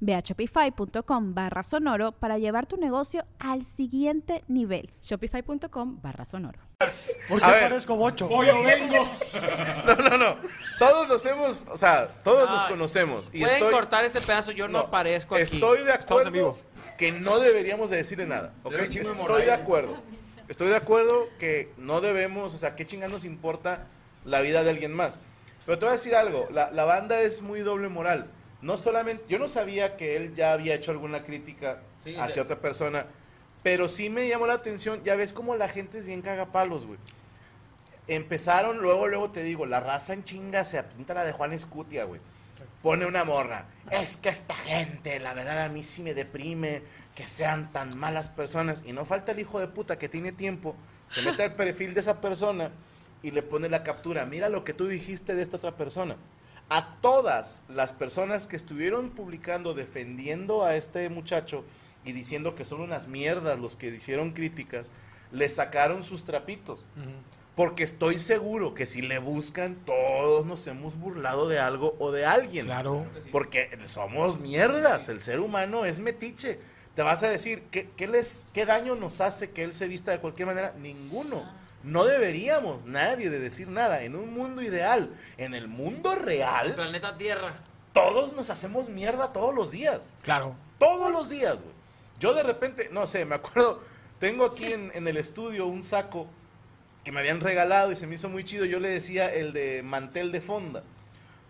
Ve a shopify.com barra sonoro para llevar tu negocio al siguiente nivel. Shopify.com barra sonoro. ¿Por qué A ver. parezco bocho? No, no, no. Todos nos hemos, o sea, todos nos conocemos. Y Pueden estoy, cortar este pedazo, yo no, aparezco aquí. Estoy de Estamos en acuerdo vivo. que no deberíamos de decirle nada. Estoy de acuerdo. Estoy de acuerdo que no debemos, o sea, ¿qué chingados nos importa la vida de alguien más? Pero te voy a decir algo, la, la banda es muy doble moral. No solamente, yo no sabía que él ya había hecho alguna crítica Sí, hacia sí. otra persona, pero sí me llamó la atención, ya ves cómo la gente es bien cagapalos, güey. Empezaron, luego, luego te digo, la raza en chinga se apunta la de Juan Escutia, güey. Pone una morra. Es que esta gente, la verdad, a mí sí me deprime que sean tan malas personas. Y no falta el hijo de puta que tiene tiempo, se mete al perfil de esa persona y le pone la captura. Mira lo que tú dijiste de esta otra persona. A todas las personas que estuvieron publicando, defendiendo a este muchacho y diciendo que son unas mierdas los que hicieron críticas, le sacaron sus trapitos. Porque estoy seguro que si le buscan, todos nos hemos burlado de algo o de alguien. Claro. Porque somos mierdas, el ser humano es metiche. Te vas a decir, ¿qué, qué les, ¿qué daño nos hace que él se vista de cualquier manera? Ninguno. No deberíamos, nadie, de decir nada. En un mundo ideal, en el mundo El real, planeta Tierra. todos nos hacemos mierda todos los días. Claro. Todos los días, güey. Yo de repente, no sé, me acuerdo, tengo aquí en, en el estudio un saco que me habían regalado y se me hizo muy chido. Yo le decía el de mantel de fonda,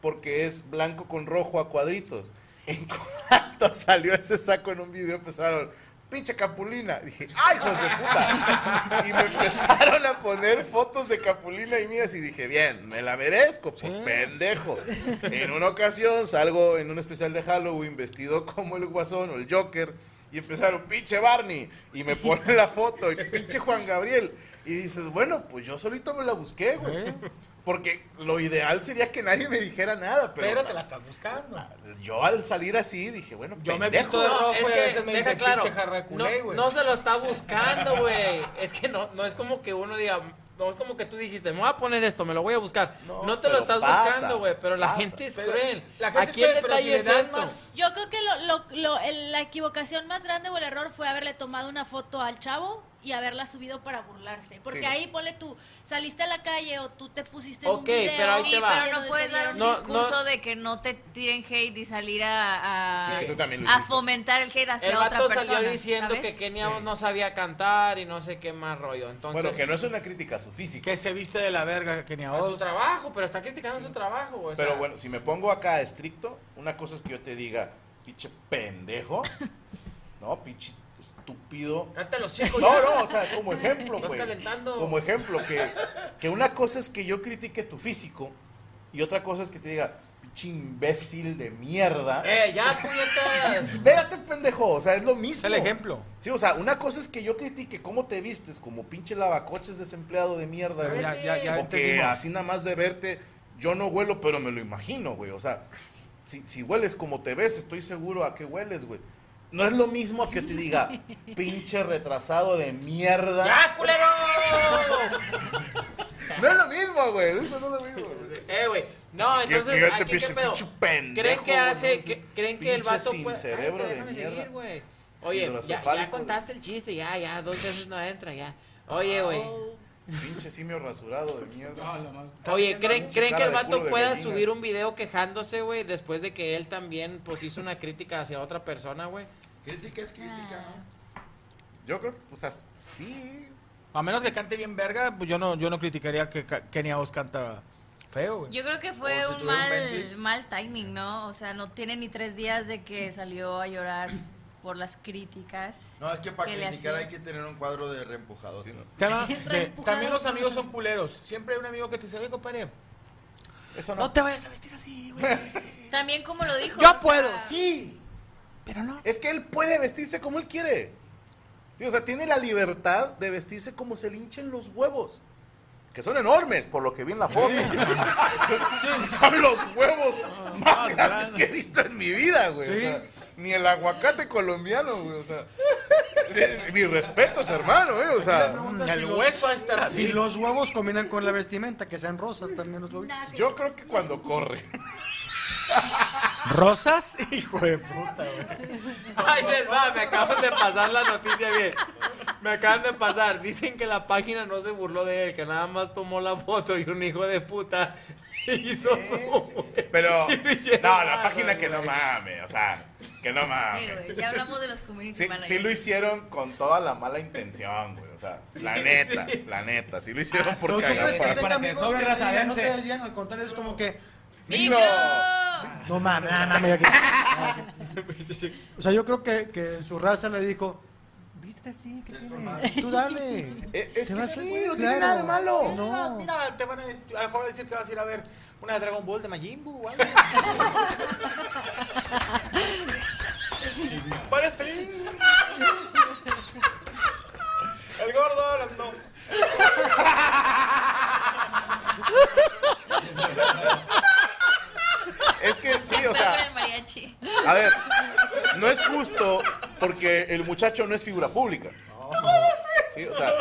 porque es blanco con rojo a cuadritos. En cuanto salió ese saco en un video empezaron, pinche Capulina. Dije, ¡ay, hijos de puta! Y me empezaron a poner fotos de Capulina y mías y dije, bien, me la merezco, por pendejo. En una ocasión salgo en un especial de Halloween vestido como el Guasón o el Joker y empezaron, pinche Barney, y me ponen la foto, y pinche Juan Gabriel. Y dices, bueno, pues yo solito me la busqué, güey. Porque lo ideal sería que nadie me dijera nada, pero, Pero te la estás buscando. yo al salir así dije, bueno, Yo me he visto de rojo es y a veces me claro, pinche culé, no, güey. no se lo está buscando, güey. Es que no, no es como que uno diga, no es como que tú dijiste, me voy a poner esto, me lo voy a buscar. No, No, te lo estás pasa, buscando, güey, pero la pasa. gente es Pero cruel. la gente es Aquí el cruel, pero si detalle le es esto. más- Yo creo que lo, lo- lo- el- la equivocación más grande o el error fue haberle tomado una foto al chavo y haberla subido para burlarse. Porque Sí. ahí ponle tú, saliste a la calle o tú te pusiste en un Ok, video. pero ahí te va. pero Pero no puedes dar un No, discurso no. de que no te tiren hate y salir a, Sí, fomentar el hate hacia El otra persona. salió diciendo ¿sabes? que Kenia no sabía cantar y no sé qué más rollo. Entonces, Bueno, que no es una crítica a su físico. Que se viste de la verga, Kenia a su trabajo, pero está criticando su trabajo, Pero bueno, si me pongo acá estricto, una cosa es que yo te diga, pinche pendejo, no, pinche estúpido. Los hijos. No, no, o sea, como ejemplo, Estás güey. calentando. Como ejemplo, que, que una cosa es que yo critique tu físico y otra cosa es que te diga, pinche imbécil de mierda. Eh, ya, puñetas. Espérate, pendejo, o sea, es lo mismo. Es el ejemplo. Sí, o sea, una cosa es que yo critique cómo te vistes como pinche lavacoches desempleado de mierda, güey. Ya, ya, ya o que así nada más de verte, yo no huelo, pero me lo imagino, güey. O sea, si, si hueles como te ves, estoy seguro a qué hueles, güey. No es lo mismo que te diga, pinche retrasado de mierda. ¡Ya, culero! No es lo mismo, güey. No es lo mismo, güey. Eh, güey. No, entonces, que yo te aquí, ¿qué piense, pedo? pinche pendejo, ¿Creen que hace, que- creen que el vato sin puede... cerebro Cállate, de mierda. seguir, güey. Oye, ya, ya contaste el chiste, ya, ya, dos veces no entra, ya. Oye, güey. Pinche simio rasurado de mierda. Oye, ¿creen, ¿creen que el vato pueda gallina. subir un video quejándose, güey, después de que él también, pues, hizo una crítica hacia otra persona, güey? Crítica es crítica, ¿no? Yo creo que, o sea, sí. A menos que cante bien verga, pues yo no, yo no criticaría que Kenia Os canta feo, güey. Yo creo que fue O un mal, mal timing, ¿no? O sea, no tiene ni tres días de que salió a llorar por las críticas. No, es que para que criticar hay que tener un cuadro de. Tema- sí, Reempujado. También los amigos son culeros. Siempre hay un amigo que te dice, oye, compadre, Eso no no. te vayas a vestir así, güey. También como lo dijo. Yo puedo, sea, sí. Pero no. Es que él puede vestirse como él quiere. Sí, o sea, tiene la libertad de vestirse como se le hinchen los huevos. Que son enormes, por lo que vi en la foto. son, son los huevos más grandes que he visto en mi vida, güey. O Sí. sea, ni el aguacate colombiano, güey. O sea, sí, sí, mis respetos, hermano, güey. O sea, El hueso a estar así. Si los huevos combinan con la vestimenta, que sean rosas también los huevos. yo creo que cuando corre. ¿Rosas? Hijo de puta, güey. Ay, les va, me acaban de pasar la noticia bien. Me acaban de pasar. Dicen que la página no se burló de él, que nada más tomó la foto y un hijo de puta hizo su. Pero, no, la mal, página que no mames, o sea, que no Sí, mames. güey, ya hablamos de los community Sí, managers. sí lo hicieron con toda la mala intención, güey. O sea, la neta, la neta. Sí lo hicieron por ¿Tú crees cagar. que para- que sobre no? Al contrario, es como que... ¡Micro! No mames, no mames. O sea, yo creo que, que su raza le dijo... Vístete así, ¿qué tiene? Tú dale. Es que sí, no tiene claro. nada de malo. No. Mira, te van a, a lo mejor decir que vas a ir a ver una de Dragon Ball de Majin Buu o algo. Para este. El gordo, la- no. Es que sí, o sea, el mariachi. a ver, no es justo porque el muchacho no es figura pública. Sí, o sea.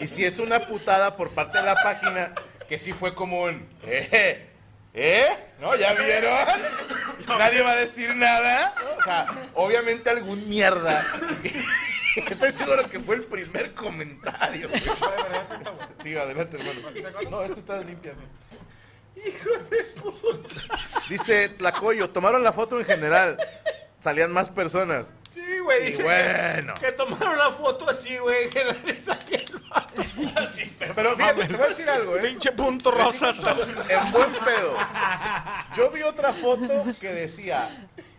Y si es una putada por parte de la página, que sí fue como un. ¿Eh? ¿Eh? ¿No? ¿Ya vieron? Nadie va a decir nada. O sea, obviamente algún mierda. Estoy seguro que fue el primer comentario. Sí, adelante, hermano. No, esto está limpia. Dice Tlacoyo, tomaron la foto en general. Salían más personas. Sí, güey, dice bueno. que, que tomaron la foto así, güey, que nadie salía el vato. Pero fíjate, te voy a decir algo, ¿eh? Pinche punto rosa hasta. En buen pedo. Yo vi otra foto que decía,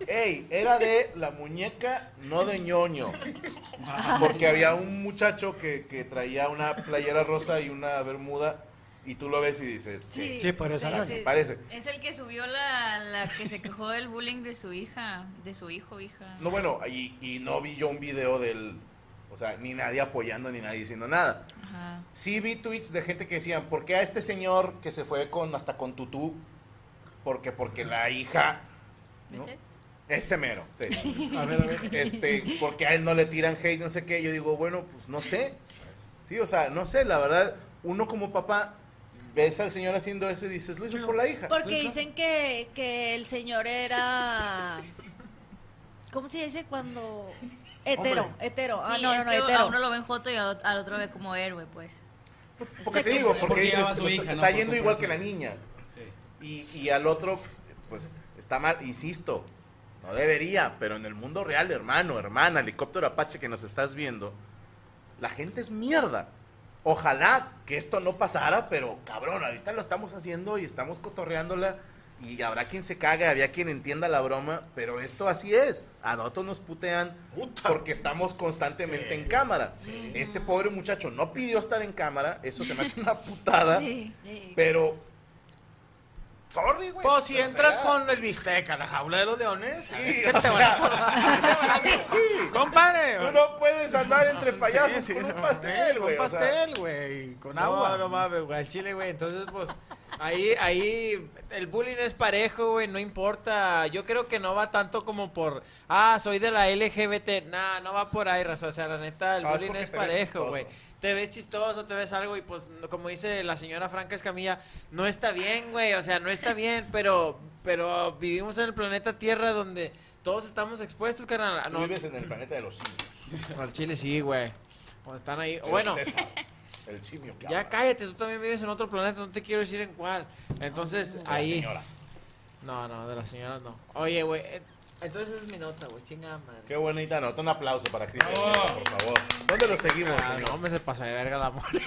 hey, era de la muñeca, no de ñoño. Porque había un muchacho que, que traía una playera rosa y una bermuda y tú lo ves y dices, sí, Sí, por esa así razón. parece. Es el que subió la, la que se quejó del bullying de su hija, de su hijo, hija. No, bueno, y, y no vi yo un video del, o sea, ni nadie apoyando ni nadie diciendo nada. Ajá. Sí vi tweets de gente que decían, ¿por qué a este señor que se fue con hasta con tutú? Porque, porque la hija, ¿no? Ese mero, sí. A ver, a ver. este, porque a él no le tiran hate, no sé qué. Yo digo, bueno, pues no sé. Sí, o sea, no sé, la verdad, uno como papá ves al señor haciendo eso y dices, lo hizo por la hija. Porque dicen que, que el señor era. ¿Cómo se dice cuando.? Hetero, Hombre. hetero. Ah, Sí, no, no, no, hetero. a uno lo ve en foto y al al otro ve como héroe, pues. Porque te digo, porque Porque dices, está Por yendo igual que la niña. Sí. Y, y al otro, pues, está mal, insisto, no debería, pero en el mundo real, hermano, hermana, helicóptero Apache que nos estás viendo, la gente es mierda. Ojalá que esto no pasara, pero cabrón, ahorita lo estamos haciendo y estamos cotorreándola y habrá quien se cague, había quien entienda la broma, pero esto así es. A nosotros nos putean porque estamos constantemente en cámara. Este pobre muchacho no pidió estar en cámara, eso se me hace una putada, Sí. Sí. pero... Sorry, güey. Pues si entras sea, con el bistec a la jaula de los leones, Sí, ¿sabes qué o te van a- sea, sí. Compadre. Tú no puedes andar entre payasos Sí, sí, con un no, pastel, Con güey. o sea. pastel, güey. Con No, agua. no mames, güey, al chile, güey. Entonces, pues, ahí, ahí, el bullying es parejo, güey, no importa. Yo creo que no va tanto como por, ah, soy de la LGBT. Nah, no va por ahí, raza. O sea, la neta, el Ah, es bullying es parejo, güey. Te ves chistoso, te ves algo y pues, como dice la señora Franca Escamilla, no está bien, güey. O sea, no está bien, pero, pero vivimos en el planeta Tierra donde todos estamos expuestos, carnal. Tú No, vives en el planeta de los simios. al chile sí, güey. Cuando están ahí. Eres Bueno. César, el simio que Ya cállate, tú también vives en otro planeta, no te quiero decir en cuál. Entonces, de las ahí. señoras. No, no, de las señoras no. Oye, güey, eh, Entonces es mi nota, güey. Chingada madre. Qué bonita nota. Un aplauso para Cristian, Mesa, por favor. ¿Dónde lo seguimos, Ah, señor? no, me se pasa de verga la mole.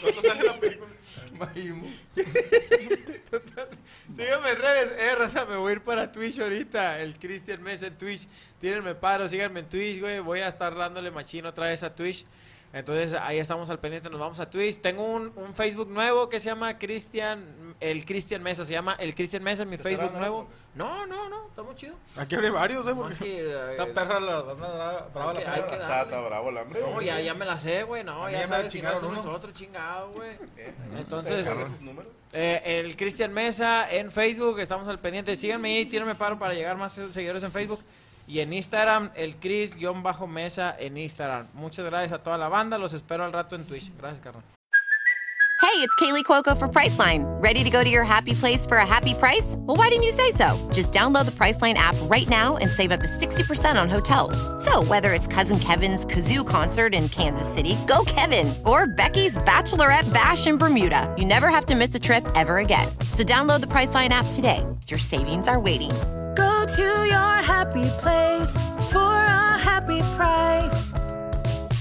¿Cuándo sale la película? Síganme en redes. Eh, raza, me voy a ir para Twitch ahorita. El Cristian Mesa en Twitch. Tírenme paro, síganme en Twitch, güey. Voy a estar dándole machino otra vez a Twitch. Entonces ahí estamos al pendiente, nos vamos a Twitch. Tengo un, un Facebook nuevo que se llama Cristian, el Cristian Mesa, se llama el Cristian Mesa mi ¿Te Facebook nuevo. No, no, no, está muy chido. Aquí hay varios, ¿eh? Porque es que, eh, Está perra la brava, la perra. Está, bravo el hambre. No, ya, ya me la sé, güey, no, ya ya me sabes si no uno. otro chingado, güey. Eh, Entonces- ¿Carga esos números? Eh, el Cristian Mesa en Facebook, estamos al pendiente. Síganme ahí, tírenme paro para llegar más seguidores en Facebook. Y en Instagram, el Chris-Mesa en Instagram. Muchas gracias a toda la banda, los espero al rato en Twitch. Gracias. Hey, it's Kaylee Cuoco for Priceline. Ready to go to your happy place for a happy price? Well, why didn't you say so? Just download the Priceline app right now and save up to 60% on hotels. So, whether it's Cousin Kevin's Kazoo concert in Kansas City, go Kevin, or Becky's Bachelorette Bash in Bermuda, you never have to miss a trip ever again. So, download the Priceline app today. Your savings are waiting. Go to your happy place for a happy price.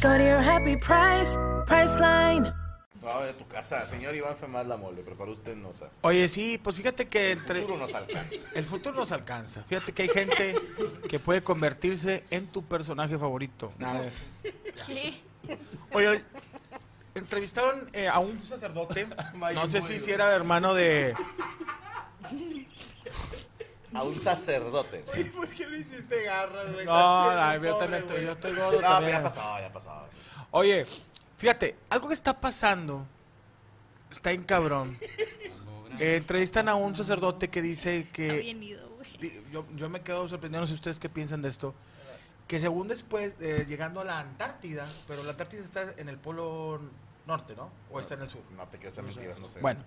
Go to your happy price, Priceline. No, de tu casa. Señor Iván Femás la mole, prepara usted nota. Oye, sí, pues fíjate que El entre... futuro nos alcanza. El futuro nos alcanza. Fíjate que hay gente que puede convertirse en tu personaje favorito. Nada. ¿Qué? Oye, entrevistaron eh, a un sacerdote. No sé si, si era hermano de. A un sacerdote. ¿Por qué me hiciste garras, güey? No, no, yo, también estoy, yo estoy gordo. No, también. ya pasó, ya pasó. Oye, fíjate, algo que está pasando está en cabrón. Eh, entrevistan a un sacerdote que dice Está que bien ido, güey. Di- Yo, yo me quedo sorprendido, no sé ustedes qué piensan de esto. Que según después, eh, llegando a la Antártida, pero la Antártida está en el polo norte, ¿no? ¿O está en el sur? No te quiero echar mentiras, no sé. Bueno,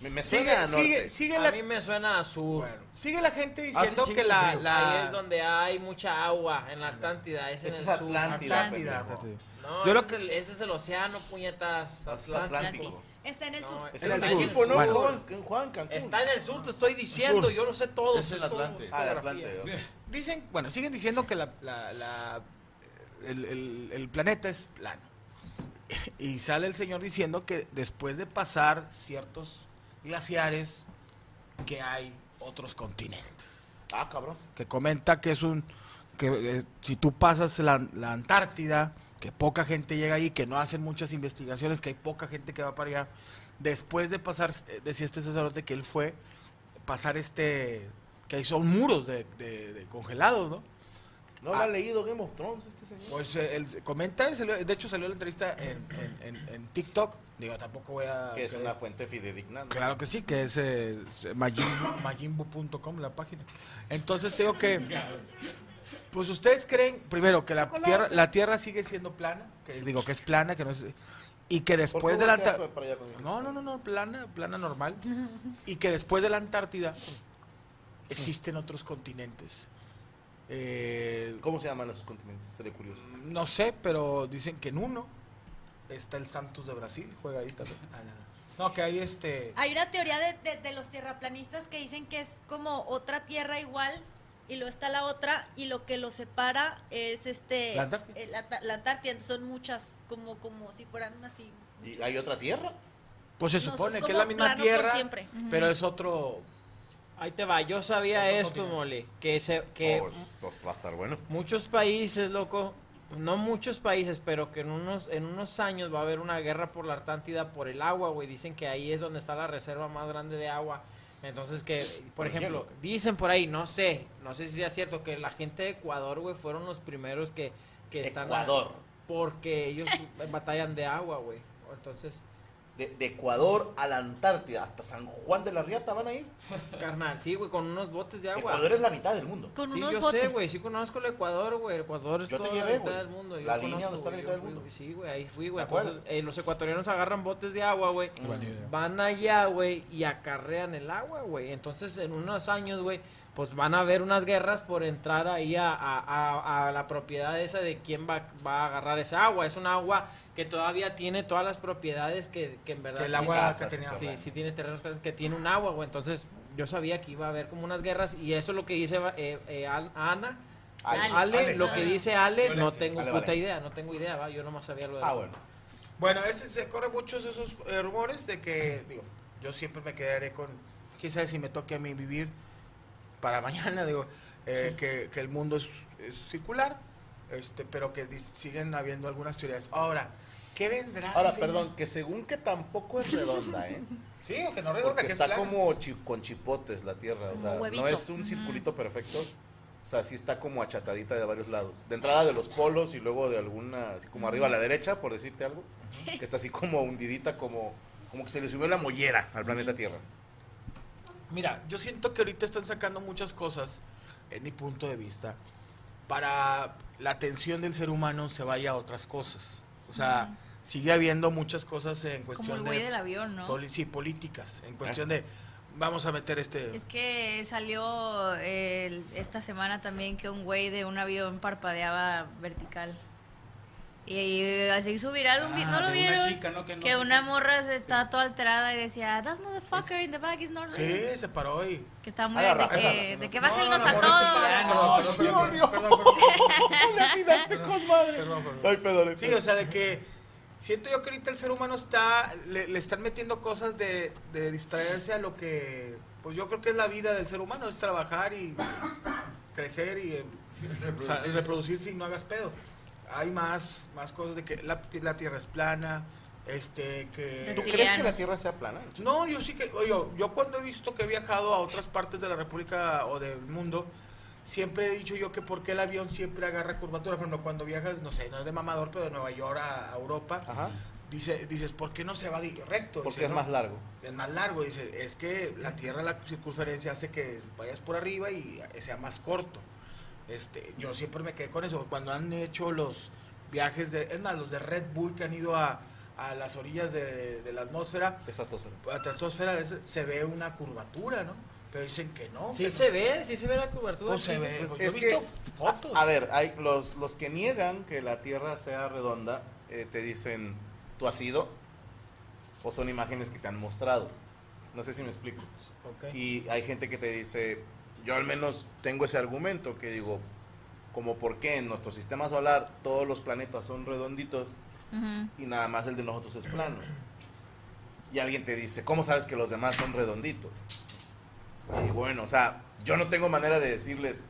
me, me sigue, suena a norte. sigue, sigue A la, mí me suena a sur. bueno, sigue la gente Ah, sí, diciendo que la... Ahí es donde hay mucha agua, en la Atlántida, es en Ese el es sur. Atlántida, Atlántida. Atlántida. No, Yo lo ese, es el, ese es el océano, puñetas. Atlántico. Atlántico. Está en el No, sur. Es En el, el sur. equipo, ¿no? Bueno. Juan, Juan Cancún. Está en el sur, te estoy diciendo, yo lo sé todo. Es el sé Ah, ok. Dicen, bueno, siguen diciendo que la, la- la- el, el- el planeta es plano. Y sale el señor diciendo que después de pasar ciertos glaciares, que hay otros continentes. Ah, cabrón. Que comenta que es un. que eh, si tú pasas la, la Antártida, que poca gente llega ahí, que no hacen muchas investigaciones, que hay poca gente que va para allá. Después de pasar, eh, decía este sacerdote que él fue, pasar este. que ahí son muros de, de- de congelados, ¿no? ¿No lo ha leído Game of Thrones este señor? Pues eh, él comenta, él salió- de hecho salió la entrevista en, en- en- en TikTok. Digo, tampoco voy a. que es creer- una fuente fidedigna. ¿no? Claro que sí, que es eh, majimbo.com la página. Entonces digo que. Pues ustedes creen, primero, que la tierra, la tierra sigue siendo plana, que digo que es plana, que no es. Y que ¿Por después de la Antártida. No, no, no, no, plana, plana normal. Y que después de la Antártida existen otros continentes. Eh, ¿Cómo se llaman esos continentes? Sería curioso. no sé, pero dicen que en uno está el Santos de Brasil, juega ahí también. Ah, no, no. No, que hay este. Hay una teoría de, de- de los tierraplanistas que dicen que es como otra tierra igual y luego está la otra y lo que lo separa es este ¿La Antártida? Ata- la Antártida, son muchas como como si fueran así. ¿Y hay otra tierra? Pues se No, supone es que es la misma tierra, siempre. pero es otro. Ahí te va, yo sabía esto, mole, que, se, que Oh, va a estar bueno. muchos países, loco, no muchos países, pero que en unos, en unos años va a haber una guerra por la Atlántida por el agua, güey. Dicen que ahí es donde está la reserva más grande de agua. Entonces que, por ejemplo, hielo. dicen por ahí, no sé, no sé si sea cierto, que la gente de Ecuador, güey, fueron los primeros que, que están... a- Ecuador. porque ellos batallan de agua, güey. Entonces, De, de Ecuador a la Antártida, hasta San Juan de la Riata van a ir. carnal, sí, güey, con unos botes de agua. Ecuador es la mitad del mundo. Con Sí, unos yo botes. sé, güey, sí conozco el Ecuador, güey. Ecuador es Yo te toda llevé, la mitad del mundo. yo La línea donde está la mitad yo del mundo. Sí, güey, ahí fui, güey. Entonces, eh, los ecuatorianos agarran botes de agua, güey. Van allá, güey, y acarrean el agua, güey. Entonces, en unos años, güey, pues van a haber unas guerras por entrar ahí a, a- a- a la propiedad esa de quién va, va a agarrar esa agua. Es un agua que todavía tiene todas las propiedades que, que en verdad... Que el agua Casas, que tenía. Sí, sí tiene terrenos que- tiene un agua, güey. Entonces yo sabía que iba a haber como unas guerras y eso es lo que dice eh, eh, Ana. Ale. Ale, Ale. lo que dice Ale, no tengo Ale puta Valencia. idea, no tengo idea, va. Yo nomás sabía lo de Ah, bueno. Bueno, ese, se corre muchos esos eh, rumores de que, digo, yo siempre me quedaré con, quién sabe si me toque a mí vivir para mañana, digo, eh, que, que el mundo es, es circular, este, pero que siguen habiendo algunas teorías. Ahora, ¿qué vendrá? Ahora, señor? perdón, que según que tampoco es redonda, ¿eh? Sí, o que no redonda, Porque que es está como chi- con chipotes la Tierra, o sea, huevito. no es un circulito perfecto, o sea, sí está como achatadita de varios lados. De entrada de los polos y luego de alguna, así como arriba a la derecha, por decirte algo, que está así como hundidita, como, como que se le subió la mollera al planeta Tierra. Mira, yo siento que ahorita están sacando muchas cosas, en mi punto de vista, para la atención del ser humano se vaya a otras cosas. O sea, sigue habiendo muchas cosas en Como cuestión el güey de... del avión, ¿no? poli- sí, políticas, en cuestión de... Vamos a meter este... Es que salió el- esta semana también que un güey de un avión parpadeaba vertical. Y, y así viral un video, Ah, ¿no lo una vieron? chica, ¿no? Que no que una morra se está toda alterada y decía, that motherfucker in the back is not Sí, real. se paró y... Que está muy Agarra, de que, agarra, de que No, bájenlos no, a no, todos. no, No, no, sí. Perdón, perdón, perdón. Le atinaste con madre. Perdón, perdón. Sí, o sea, de que siento yo que ahorita el ser humano está, le, le están metiendo cosas de, de distraerse a lo que, pues yo creo que es la vida del ser humano, es trabajar y crecer y eh, o sea, y reproducirse y no hagas pedo. Hay más, más cosas de que la, la tierra es plana, este, que... ¿Tú crees que la Tierra sea plana? No, yo sí que, oye, yo cuando he visto que he viajado a otras partes de la República o del mundo, siempre he dicho yo que por qué el avión siempre agarra curvatura. Por ejemplo, cuando viajas, no sé, no es de mamador, pero de Nueva York a, a Europa, Ajá. dice, dices, ¿por qué no se va di- recto? Porque Dice, es "No, más largo. Es más largo, dice, es que la Tierra, la circunferencia hace que vayas por arriba y sea más corto. Este, yo siempre me quedé con eso. Cuando han hecho los viajes de, es más, los de Red Bull que han ido a, a las orillas de, de la atmósfera, Estratosfera. la estratosfera es- se ve una curvatura, ¿no? Pero dicen que no. Sí que se no. ve, sí se ve la cobertura. Pues se ve. Pues Pues yo he que, visto fotos. A, a ver, hay los, los que niegan que la Tierra sea redonda, eh, te dicen, ¿tú has ido? O son imágenes que te han mostrado. No sé si me explico. Ok. Y hay gente que te dice, yo al menos tengo ese argumento que digo, como por qué en nuestro sistema solar todos los planetas son redonditos y nada más el de nosotros es plano. Y alguien te dice, ¿cómo sabes que los demás son redonditos? Y bueno, o sea, yo no tengo manera de decirles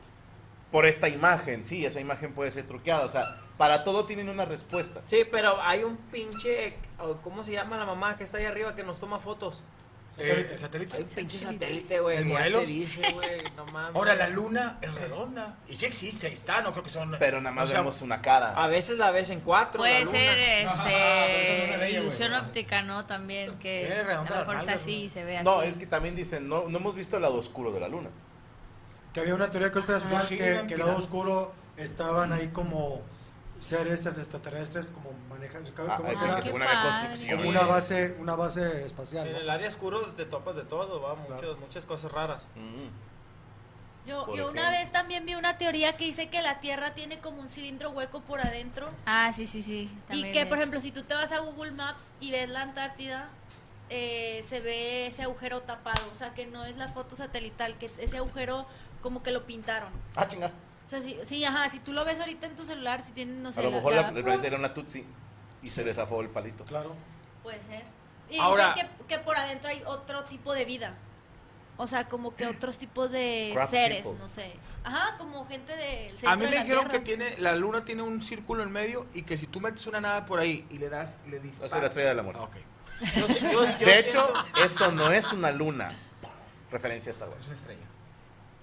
por esta imagen, sí, esa imagen puede ser truqueada, o sea, para todo tienen una respuesta. Sí, pero hay un pinche, o ¿cómo se llama la mamá que está ahí arriba que nos toma fotos? Eh, el satélite. Hay un pinche satélite, güey. ¿En Morelos? te dice, güey, no mames. Ahora, la luna es redonda. Y sí existe, ahí está, no creo que son... Pero nada más o sea, vemos una cara. A veces la ves en cuatro. la Puede luna. ser Ajá, este bella, ilusión óptica, ¿no? También que a redonda lo las mejor está nalgas, así ¿no? y se ve así. No, es que también dicen, no, no hemos visto el lado oscuro de la luna. Que había una teoría conspiracional Ah, sí, que, el lado oscuro estaban ahí como seres extraterrestres como manejando Ah, como, construcción. como una base una base espacial En ¿no? el área oscuro te topas de todo, va, muchas, Claro. muchas cosas raras. Mm. Yo, yo una vez también vi una teoría que dice que la Tierra tiene como un cilindro hueco por adentro. Ah, sí, sí, sí. Y que, por ejemplo, si tú te vas a Google Maps y ves la Antártida, eh, se ve ese agujero tapado. O sea, que no es la foto satelital, que ese agujero como que lo pintaron. Ah, chinga. O sea, sí, sí, ajá, si tú lo ves ahorita en tu celular, si tienes, no sé, A lo mejor la- la- el planeta era una tutsi y se le zafó el palito. claro Puede ser. Y Ahora- dicen que, que por adentro hay otro tipo de vida. O sea, como que otros tipos de seres, people. no sé. Ajá, como gente del centro A mí de me la dijeron que tiene, la luna tiene un círculo en medio y que si tú metes una nave por ahí y le das, le Va a la estrella de la muerte. Ok. Yo sí- yo- yo De hecho, siento- eso no es una luna. Referencia a Star Wars. Es una estrella.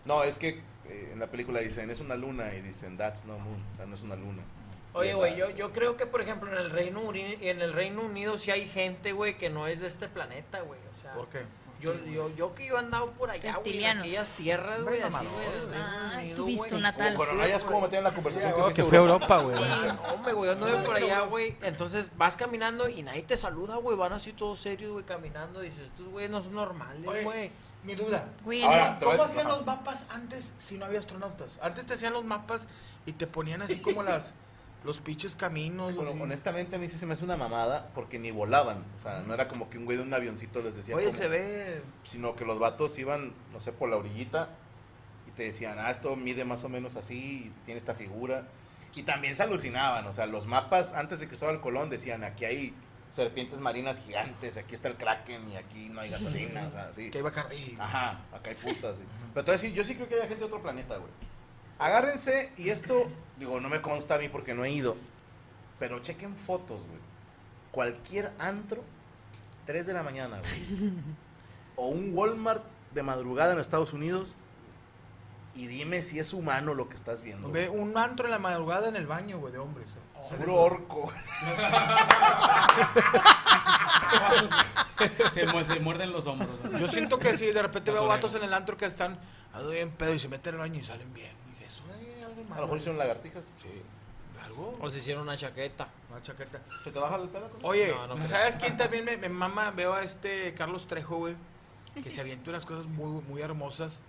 No, es que eh, en la película dicen, es una luna y dicen, that's no moon. O sea, no es una luna. Oye, güey, yo, yo creo que, por ejemplo, en el Reino Unido, en el Reino Unido sí hay gente, güey, que no es de este planeta, güey. O sea, ¿Por qué? Yo, yo, yo que yo he andado por allá, güey, en aquellas tierras, güey, así, güey. Ah, estuviste. güey. natal. Con Rayas, ¿cómo metían la conversación? Sí, fuiste Que fue a Europa, güey. Sí, no, hombre, güey, yo anduve por allá, güey. Entonces vas caminando y nadie te saluda, güey. Van así todos serios, güey, caminando. Dices, estos güey no son normales, güey. Mi duda. Ahora, ¿Cómo hacían los mapas antes si no había astronautas? Antes te hacían los mapas y te ponían así como las los pinches caminos. Bueno, así. honestamente a mí sí se me hace una mamada porque ni volaban. O sea, no era como que un güey de un avioncito les decía. Oye, cómo, se ve. Sino que los vatos iban, no sé, por la orillita y te decían, ah, esto mide más o menos así, y tiene esta figura. Y también se alucinaban. O sea, los mapas antes de Cristóbal Colón decían, aquí hay serpientes marinas gigantes, aquí está el kraken y aquí no hay gasolina. o sea, así. Que iba a caer. y- Ajá, acá hay putas. sí. Pero entonces sí, yo sí creo que hay gente de otro planeta, güey. Agárrense, y esto, digo, no me consta a mí porque no he ido, pero chequen fotos, güey. Cualquier antro, 3 de la mañana, güey. O un Walmart de madrugada en Estados Unidos, y dime si es humano lo que estás viendo. güey. Ve un antro en la madrugada en el baño, güey, de hombres. eh. Seguro orco. se, se muerden los hombros. ¿no? Yo siento que sí, de repente veo vatos orejas. en el antro que están bien pedo y se meten al baño y salen bien. Algo A lo mejor hicieron lagartijas. Sí, algo. O se hicieron una chaqueta. Una chaqueta. ¿Se te baja el pedo? con? Oye, No, no. ¿sabes quién también me, me mama? Veo a este Carlos Trejo, güey, que se avienta unas cosas muy, muy hermosas.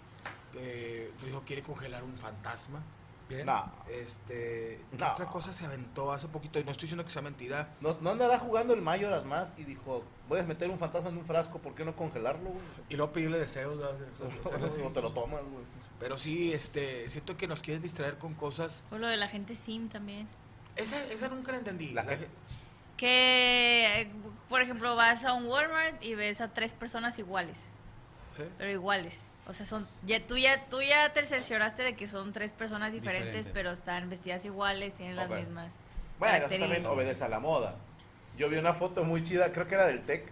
Que dijo quiere congelar un fantasma. Bien. No. Este, ¿qué No. otra cosa se aventó hace poquito? Y no estoy diciendo que sea mentira. No, no andará jugando el mayo horas más y dijo, voy a meter un fantasma en un frasco, ¿por qué no congelarlo, güey? Y luego pedirle deseos. ¿verdad? No te lo tomas, güey. Pero sí, este, siento que nos quieren distraer con cosas. Por lo de la gente sim también. Esa, esa nunca la entendí. La La que- por ejemplo, vas a un Walmart y ves a tres personas iguales. ¿Eh? Pero iguales. O sea, son ya tú ya tú ya te cercioraste de que son tres personas diferentes, Diferentes. pero están vestidas iguales, tienen las mismas. Bueno, eso también obedece a la moda. Yo vi una foto muy chida, creo que era del Tech,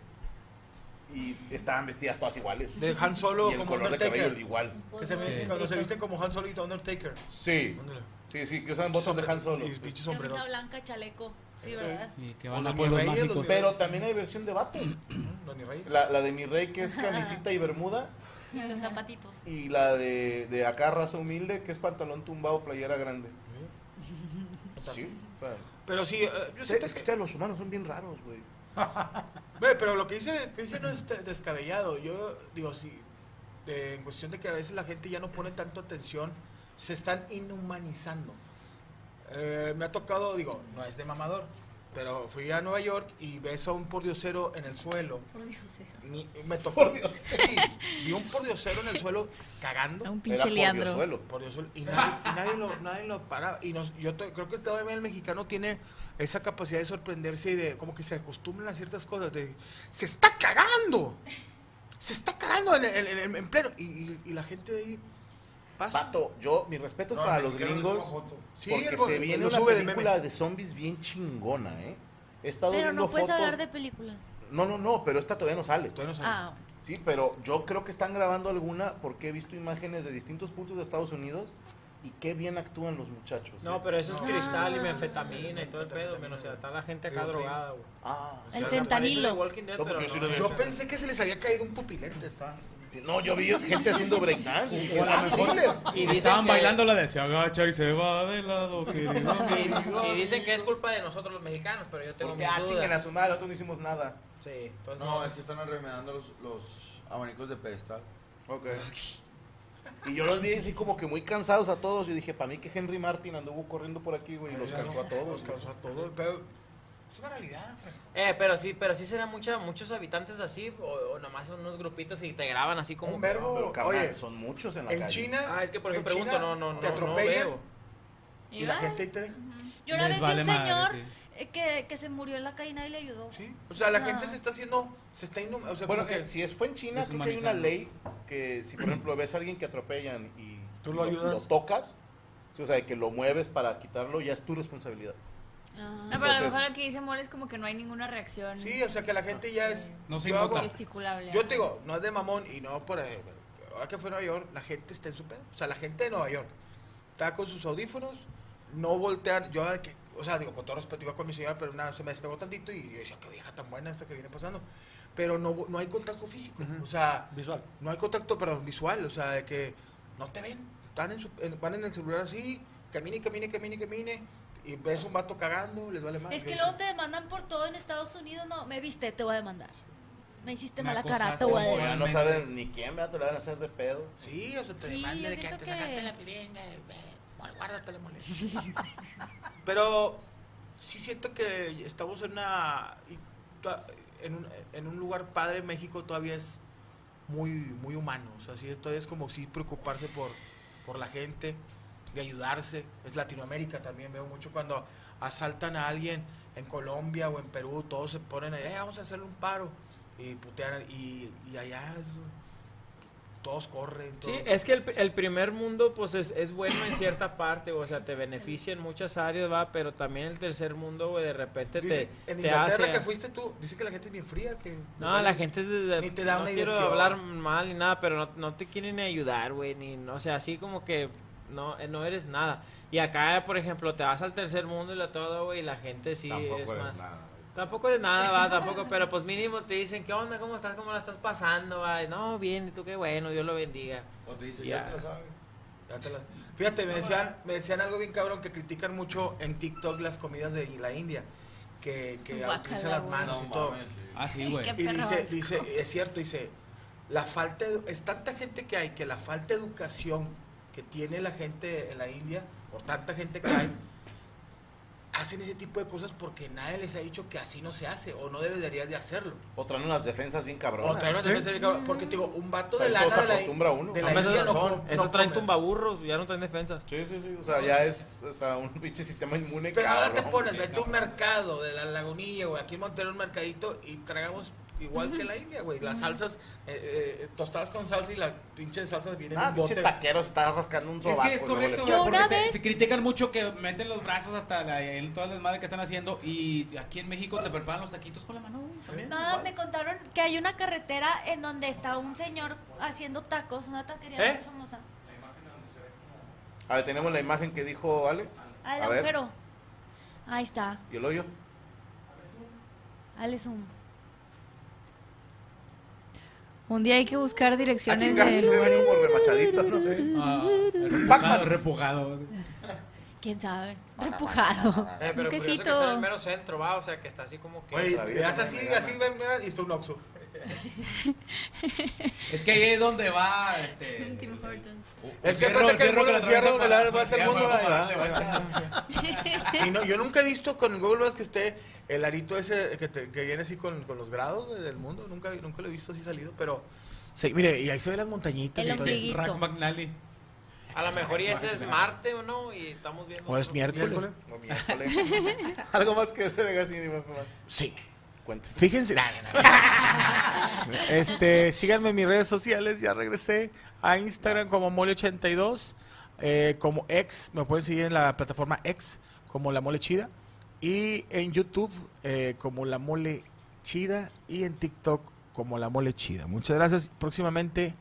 y estaban vestidas todas iguales. De Han Solo y el como color de Undertaker. cabello igual. Que se, Sí. cuando se viste como Han Solo y Undertaker. Sí, sí, sí, que usan botas de Han Solo. Y sí. pinche Camisa blanca, chaleco. Sí, ¿verdad? Y que van a reyes. Pero también hay versión de vato. Rey. La, la de mi rey, que es camisita y bermuda, Y los zapatitos. y la de, de acá raza humilde, que es pantalón tumbado, playera grande. Sí. Pero sí, eh, yo es siento que ustedes los humanos son bien raros, güey. Ve, pero lo que dice Cristian no es de- descabellado. Yo digo, sí, de- en cuestión de que a veces la gente ya no pone tanto atención, se están inhumanizando. Eh, me ha tocado, digo, no es de mamador, pero fui a Nueva York y ves a un pordiosero en el suelo. Por Dios, Ni- me tocó. Sí, vi un pordiosero en el suelo cagando. a un Era pinche por liandro. Diosuelo. Por Dios, y nadie, y nadie lo, nadie lo para. Y nos, yo te- creo que todavía el mexicano tiene esa capacidad de sorprenderse y de como que se acostumbran a ciertas cosas. De, se está cagando. Se está cagando en, en- en- en pleno. Y, y- y la gente de ahí pasa. Pato, yo, mis respetos No, para los gringos. Sí, porque el- se el- viene una de película meme. de, zombies bien chingona, ¿eh? He estado Pero viendo no puedes fotos. hablar de películas. No, no, no, pero esta todavía no sale. Todavía no sabe. Ah, Sí, pero yo creo que están grabando alguna porque he visto imágenes de distintos puntos de Estados Unidos y qué bien actúan los muchachos. No, ¿eh? pero eso es cristal y metanfetamina y todo el pedo, menos o sea, está la gente acá drogada, güey. Ah, El O sea, fentanilo. No, pero porque yo pensé que se les había caído un pupilente. está. No, yo vi gente haciendo breakdance. y dije, O a lo ah, mejor-. Y Estaban que- bailando la de se agacha y se va de lado, querido. Y, y dicen que es culpa de nosotros los mexicanos, pero yo tengo Porque, mis ah, chinguen a su madre, nosotros no hicimos nada. Sí, entonces No, es que están remedando los, los abanicos de pedestal. Ok. Y yo los vi así como que muy cansados a todos. Y dije, para mí que Henry Martin anduvo corriendo por aquí, güey, y los cansó a todos. Los cansó a todos. Pero es una realidad, Frank. Eh, pero sí, pero sí serán mucha, muchos habitantes así, o, o nomás son unos grupitos y te graban así como... Un verbo. Pero, carnal, Oye, son muchos en la en calle. China. Ah, es que por eso pregunto, China no, no, no, Te no atropellan veo. y la gente ahí te deja. Yo una Les vez vi vale un madre, señor sí. Eh, que, que se murió en la calle y nadie le ayudó. Sí. O sea, la Ah. gente se está haciendo. Se está inhum- o sea, Bueno, que- eh, si es, fue en China, creo que hay una ley que si, por ejemplo, ves a alguien que atropellan y Tú lo ayudas. lo tocas, o sea, que lo mueves para quitarlo, ya es tu responsabilidad. Ah. No, pero a lo mejor lo que dice Mole es como que no hay ninguna reacción Sí, o sea, que la gente ya es. No se yo hago-. Yo te digo, no es de mamón y no por. eh, ahora que fue a Nueva York, la gente está en su pedo. O sea, la gente de Nueva York está con sus audífonos, no voltear. Yo, de que, o sea, digo, con todo respeto, iba con mi señora, pero nada, se me despegó tantito y yo decía, qué vieja tan buena esta que viene pasando. Pero no, no hay contacto físico, o sea, Visual. no hay contacto, perdón, visual, o sea, de que no te ven, están en su- en- van en el celular así, camine, camine, camine, camine, y ves un vato cagando, les vale más. Es que luego te demandan por todo en Estados Unidos. No, me viste, te voy a demandar. Me hiciste Una mala cara, te voy a demandar. No saben ni quién, ¿verdad? Te la van a hacer de pedo. Sí, o sea, te Sí, demanda yo de que te sacaste que- la piringa, ve, guárdatela, mole. Pero sí siento que estamos en una en un, lugar padre, México todavía es muy muy humano, o sea, sí, todavía es como sí preocuparse por por la gente, de ayudarse. Es Latinoamérica también veo mucho cuando asaltan a alguien en Colombia o en Perú, todos se ponen, eh, vamos a hacerle un paro y putean y, y allá todos corren, Sí, todos- es que el, el primer mundo pues es, es bueno en cierta parte, o sea, te beneficia en muchas áreas, va, pero también el tercer mundo, güey, de repente Dice, te, en te Inglaterra hace... que fuiste tú, dice que la gente es bien fría. Que No, la gente es de, Ni te da no una quiero dirección. hablar mal ni nada, pero no, no te quieren ni ayudar, güey, ni, no, o sea, así como que no, eh, no eres nada. Y acá, por ejemplo, te vas al tercer mundo y la todo, güey, y la gente sí Tampoco es eres más... nada. Tampoco eres nada, va, tampoco, pero pues mínimo te dicen, ¿qué onda? ¿Cómo estás? ¿Cómo la estás pasando? Va? No, bien, y tú qué bueno, Dios lo bendiga. O te dicen, Ya. ya te la sabes. Ya te la- Fíjate, me decían, me decían algo bien cabrón que critican mucho en TikTok las comidas de la India. Que, que utilizan las manos No y todo. mames, sí. Ah, sí, güey. Y dice, dice, es cierto, dice, la falta de- es tanta gente que hay que la falta de educación que tiene la gente en la India, por tanta gente que hay, hacen ese tipo de cosas porque nadie les ha dicho que así no se hace o no deberías de hacerlo. O traen unas defensas bien cabronas. O traer una cerveza de cabrón, porque te digo, un vato de lana se de la, acostumbra uno. de No, esos, no, traen tumbaburros, ya no traen defensas. Sí, sí, sí. O sea, ya es o sea, un pinche sistema inmune Pero ahora te pones, vete a un mercado de la lagunilla, güey, aquí en Monterrey un mercadito y traigamos igual que la India, güey, las salsas eh, eh, tostadas con salsa y las pinches salsas vienen Ah, en pinche bote. taquero está rascando un Es sobaco. que es luego le correcto, güey, porque te, critican mucho que meten los brazos hasta la, el, el desmadre que están haciendo y aquí en México te preparan los taquitos con la mano, güey, también. No, igual. me contaron que hay una carretera en donde está un señor haciendo tacos, una taquería ¿Eh? muy famosa. A ver, tenemos la imagen que dijo Ale. Ah, el A ver. agujero. Ahí está, ¿Y el hoyo? dale zoom. Un día hay que buscar Ah, direcciones chinga, sí de se ve como remachadito, no sé. Ah, repujado, Pac-Man. repujado. ¿Quién sabe? Repujado. Eh, pero Un curioso que quesito. está en el mero centro, va, o sea, que está así como que... Travieso, te das así, así, ven, mira, y está un oxo. Es que ahí es donde va este. Tim Hortons. Es que fierro- que el fierro atraviesa va para- va a ser mundo. Y no, yo nunca he visto con Google Maps que esté el arito ese que, te- que viene así con, con los grados del mundo. Nunca, nunca lo he visto así salido, pero... Sí, mire, y ahí se ven las montañitas. El y. Rack McNally. A lo mejor y ese es Marte o no, y estamos viendo... O es miércoles. No, miércoles. Algo más que ese de sin Sí. Fíjense. nah, nah, nah. este, síganme en mis redes sociales. Ya regresé a Instagram como Mole82. eh, como ex, me pueden seguir en la plataforma ex como La Mole Chida. Y en YouTube eh, como La Mole Chida. Y en TikTok como La Mole Chida. Muchas gracias. Próximamente,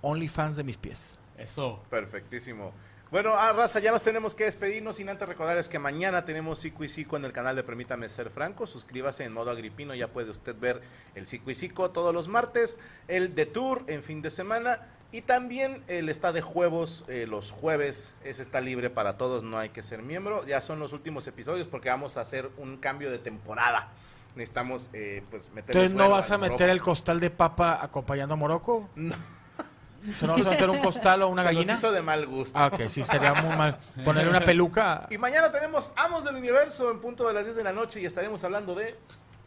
OnlyFans de mis pies. Eso. Perfectísimo. Bueno, ah, raza, ya nos tenemos que despedirnos sin antes recordarles que mañana tenemos Cico y Cico en el canal de Permítame Ser Franco. Suscríbase en modo agripino, ya puede usted ver el Cico y Cico todos los martes, el de Tour en fin de semana y también el está de juegos eh, los jueves. Ese está libre para todos, no hay que ser miembro. Ya son los últimos episodios porque vamos a hacer un cambio de temporada. Necesitamos eh, pues meterle Entonces, ¿no vas a meter el costal de papa acompañando a Morocco? No. ¿Se no vas a meter un costal o una Se nos gallina? hizo de mal gusto. Ah, ok, sí, estaría muy mal. Ponerle una peluca. Y mañana tenemos Amos del Universo en punto de las 10 de la noche y estaremos hablando de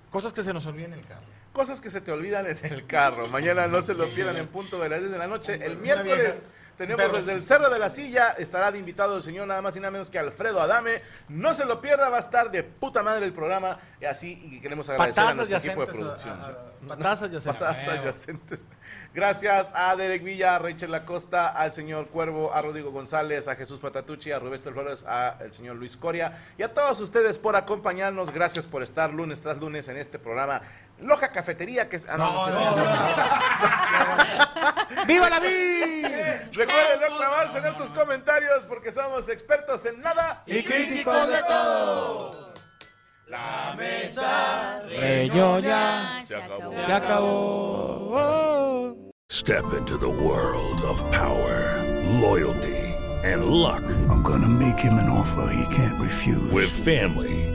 Cosas que se nos olvidan en el carro. Cosas que se te olvidan en el carro. Mañana no se lo pierdan en punto de las 10 de la noche. El miércoles tenemos desde el Cerro de la Silla, estará de invitado el señor nada más y nada menos que Alfredo Adame. No se lo pierda, va a estar de puta madre el programa. Y así y queremos agradecer a nuestro equipo de producción. a- a- Patadas adyacentes. Patadas adyacentes. Gracias a Derek Villa, a Rachel Acosta, al señor Cuervo, a Rodrigo González, a Jesús Patatucci, a Rubén Flores, a el señor Luis Coria y a todos ustedes por acompañarnos. Gracias por estar lunes tras lunes en este programa. Loja Cafetería, que es... ah, no, no, no. ¡Viva la vida! Recuerden no clavarse en estos comentarios porque somos expertos en nada Y críticos de todo. La mesa Reñoña se acabó. se acabó. Step into the world of power, loyalty, and luck. I'm gonna make him an offer he can't refuse. With family,